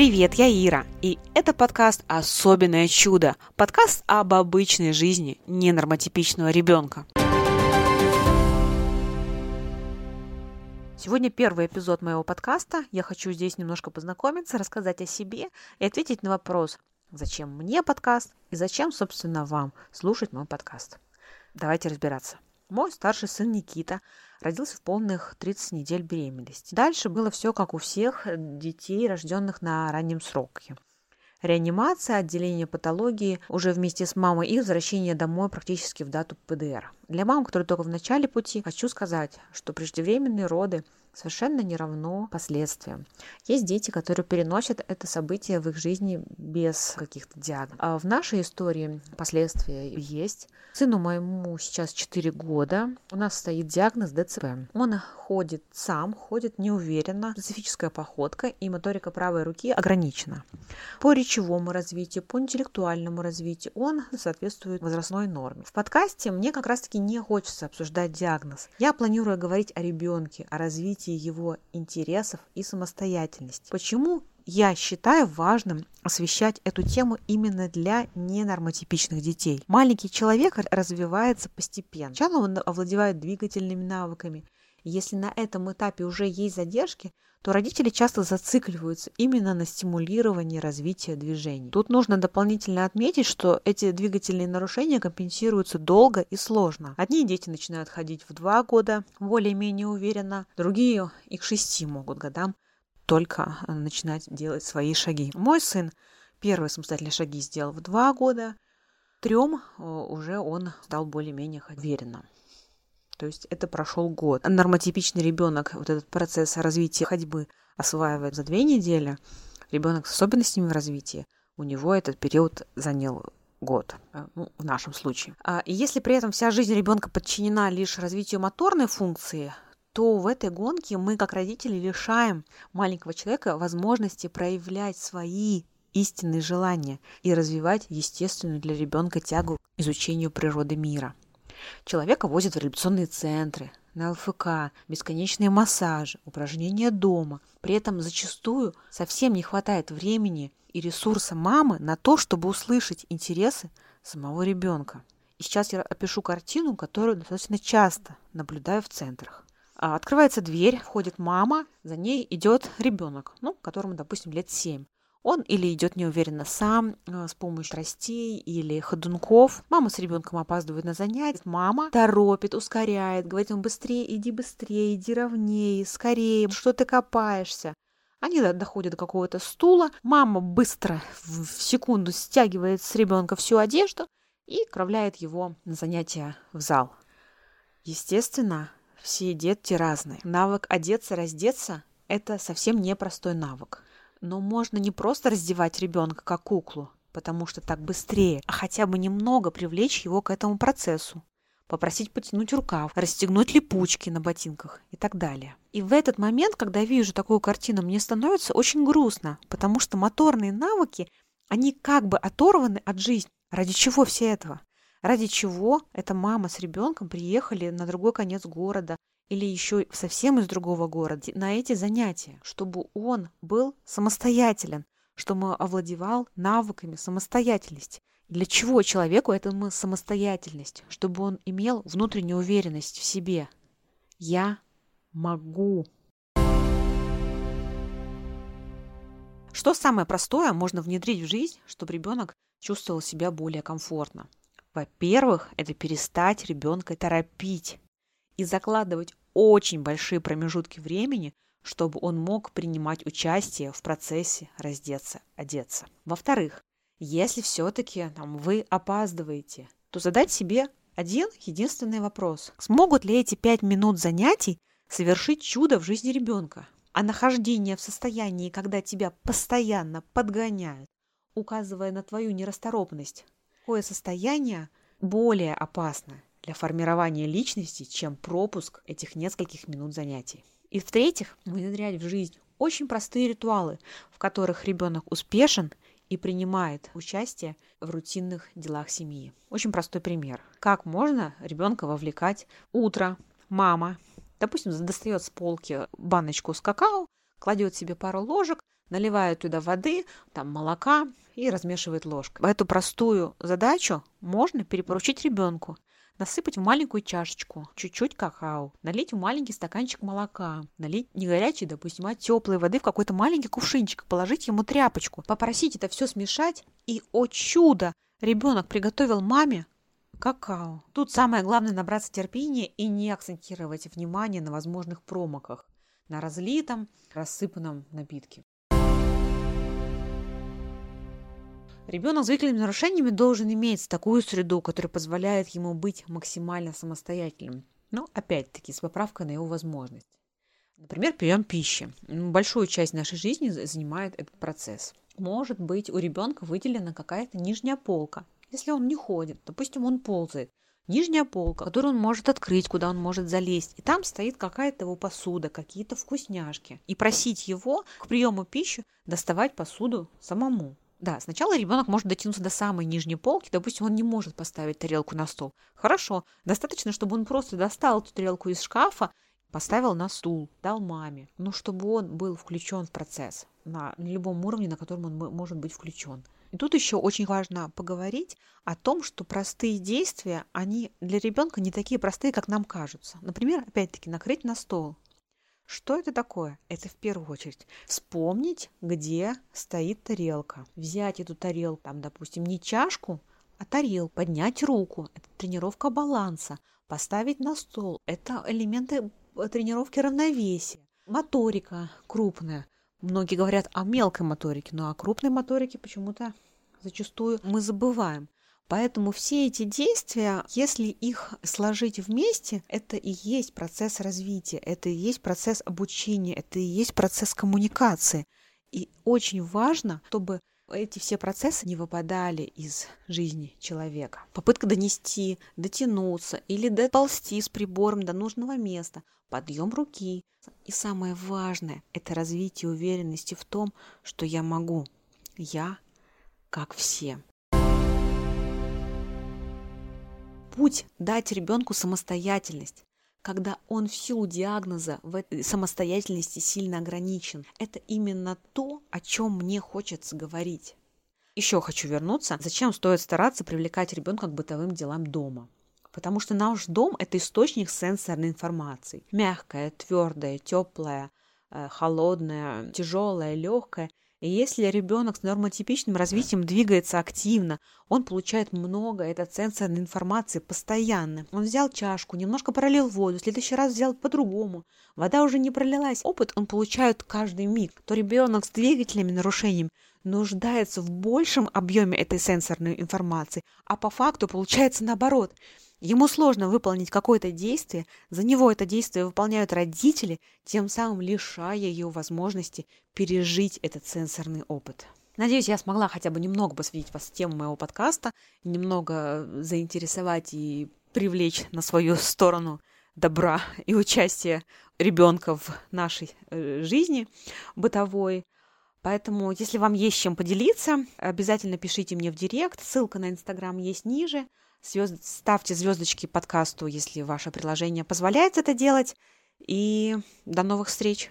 Привет, я Ира, и это подкаст «Особенное чудо», подкаст об обычной жизни ненормотипичного ребенка. Сегодня первый эпизод моего подкаста. Я хочу здесь немножко познакомиться, рассказать о себе и ответить на вопрос, зачем мне подкаст и зачем, собственно, вам слушать мой подкаст. Давайте разбираться. Мой старший сын Никита родился в полных 30 недель беременности. Дальше было все как у всех детей, рожденных на раннем сроке. Реанимация, отделение патологии уже вместе с мамой и возвращение домой практически в дату ПДР. Для мам, которые только в начале пути, хочу сказать, что преждевременные роды совершенно не равно последствиям. Есть дети, которые переносят это событие в их жизни без каких-то диагнозов. А в нашей истории последствия есть. Сыну моему сейчас 4 года. У нас стоит диагноз ДЦП. Он ходит сам, ходит неуверенно, специфическая походка и моторика правой руки ограничена. По речевому развитию, по интеллектуальному развитию он соответствует возрастной норме. В подкасте мне как раз-таки не хочется обсуждать диагноз. Я планирую говорить о ребенке, о развитии его интересов и самостоятельности. Почему я считаю важным освещать эту тему именно для ненормотипичных детей. Маленький человек развивается постепенно. Сначала он овладевает двигательными навыками. Если на этом этапе уже есть задержки, то родители часто зацикливаются именно на стимулировании развития движений. Тут нужно дополнительно отметить, что эти двигательные нарушения компенсируются долго и сложно. Одни дети начинают ходить в 2 года более-менее уверенно, другие и к 6 могут годам только начинать делать свои шаги. Мой сын первые самостоятельные шаги сделал в 2 года, трем э, уже он стал более-менее уверенно. То есть это прошел год. Нормотипичный ребенок вот этот процесс развития ходьбы осваивает за две недели. Ребенок с особенностями в развитии, у него этот период занял год, э, ну, в нашем случае. А, и если при этом вся жизнь ребенка подчинена лишь развитию моторной функции, то в этой гонке мы, как родители, лишаем маленького человека возможности проявлять свои истинные желания и развивать естественную для ребенка тягу к изучению природы мира. Человека возят в реабилитационные центры, на ЛФК, бесконечные массажи, упражнения дома. При этом зачастую совсем не хватает времени и ресурса мамы на то, чтобы услышать интересы самого ребенка. И сейчас я опишу картину, которую достаточно часто наблюдаю в центрах. А, открывается дверь, входит мама, за ней идет ребенок, ну, которому, допустим, лет 7. Он или идет неуверенно сам э, с помощью растей или ходунков. Мама с ребенком опаздывает на занятия. Мама торопит, ускоряет, говорит ему быстрее, иди быстрее, иди ровнее, скорее, что ты копаешься. Они доходят до какого-то стула. Мама быстро в секунду стягивает с ребенка всю одежду и отправляет его на занятия в зал. Естественно, все дети разные. Навык одеться, раздеться – это совсем непростой навык. Но можно не просто раздевать ребенка как куклу, потому что так быстрее, а хотя бы немного привлечь его к этому процессу. Попросить потянуть рукав, расстегнуть липучки на ботинках и так далее. И в этот момент, когда вижу такую картину, мне становится очень грустно, потому что моторные навыки, они как бы оторваны от жизни. Ради чего все этого? Ради чего эта мама с ребенком приехали на другой конец города или еще совсем из другого города на эти занятия, чтобы он был самостоятелен, чтобы овладевал навыками самостоятельности. Для чего человеку эта самостоятельность? Чтобы он имел внутреннюю уверенность в себе. Я могу. Что самое простое можно внедрить в жизнь, чтобы ребенок чувствовал себя более комфортно? Во-первых, это перестать ребенка торопить и закладывать очень большие промежутки времени, чтобы он мог принимать участие в процессе раздеться, одеться. Во-вторых, если все-таки вы опаздываете, то задать себе один единственный вопрос. Смогут ли эти пять минут занятий совершить чудо в жизни ребенка? А нахождение в состоянии, когда тебя постоянно подгоняют, указывая на твою нерасторопность, такое состояние более опасно для формирования личности, чем пропуск этих нескольких минут занятий. И в-третьих, внедрять в жизнь очень простые ритуалы, в которых ребенок успешен и принимает участие в рутинных делах семьи. Очень простой пример. Как можно ребенка вовлекать утро, мама, допустим, достает с полки баночку с какао, кладет себе пару ложек, наливает туда воды, там молока и размешивает ложкой. Эту простую задачу можно перепоручить ребенку. Насыпать в маленькую чашечку чуть-чуть какао, налить в маленький стаканчик молока, налить не горячей, допустим, а теплой воды в какой-то маленький кувшинчик, положить ему тряпочку, попросить это все смешать, и, о чудо, ребенок приготовил маме какао. Тут самое главное набраться терпения и не акцентировать внимание на возможных промоках, на разлитом, рассыпанном напитке. Ребенок с зрительными нарушениями должен иметь такую среду, которая позволяет ему быть максимально самостоятельным. Но опять-таки с поправкой на его возможность. Например, прием пищи. Большую часть нашей жизни занимает этот процесс. Может быть у ребенка выделена какая-то нижняя полка. Если он не ходит, допустим, он ползает, нижняя полка, которую он может открыть, куда он может залезть. И там стоит какая-то его посуда, какие-то вкусняшки. И просить его к приему пищи доставать посуду самому. Да, сначала ребенок может дотянуться до самой нижней полки, допустим, он не может поставить тарелку на стол. Хорошо, достаточно, чтобы он просто достал эту тарелку из шкафа, поставил на стул, дал маме, но чтобы он был включен в процесс на любом уровне, на котором он может быть включен. И тут еще очень важно поговорить о том, что простые действия, они для ребенка не такие простые, как нам кажутся. Например, опять-таки, накрыть на стол. Что это такое? Это в первую очередь вспомнить, где стоит тарелка. Взять эту тарелку, там, допустим, не чашку, а тарелку, поднять руку. Это тренировка баланса. Поставить на стол. Это элементы э, тренировки равновесия. Моторика крупная. Многие говорят о мелкой моторике, но о крупной моторике почему-то зачастую мы забываем. Поэтому все эти действия, если их сложить вместе, это и есть процесс развития, это и есть процесс обучения, это и есть процесс коммуникации. И очень важно, чтобы эти все процессы не выпадали из жизни человека. Попытка донести, дотянуться или доползти с прибором до нужного места, подъем руки. И самое важное – это развитие уверенности в том, что я могу. Я как все. Путь дать ребенку самостоятельность когда он в силу диагноза в этой самостоятельности сильно ограничен. Это именно то, о чем мне хочется говорить. Еще хочу вернуться, зачем стоит стараться привлекать ребенка к бытовым делам дома. Потому что наш дом – это источник сенсорной информации. Мягкая, твердая, теплая, э, холодная, тяжелая, легкая – и если ребенок с нормотипичным развитием двигается активно, он получает много этой сенсорной информации постоянно. Он взял чашку, немножко пролил воду, в следующий раз взял по-другому. Вода уже не пролилась. Опыт он получает каждый миг. То ребенок с двигательными нарушениями нуждается в большем объеме этой сенсорной информации, а по факту получается наоборот – Ему сложно выполнить какое-то действие, за него это действие выполняют родители, тем самым лишая его возможности пережить этот сенсорный опыт. Надеюсь, я смогла хотя бы немного посвятить вас тему моего подкаста, немного заинтересовать и привлечь на свою сторону добра и участия ребенка в нашей э, жизни бытовой. Поэтому, если вам есть чем поделиться, обязательно пишите мне в директ. Ссылка на Инстаграм есть ниже. Звезд... Ставьте звездочки подкасту, если ваше приложение позволяет это делать. И до новых встреч!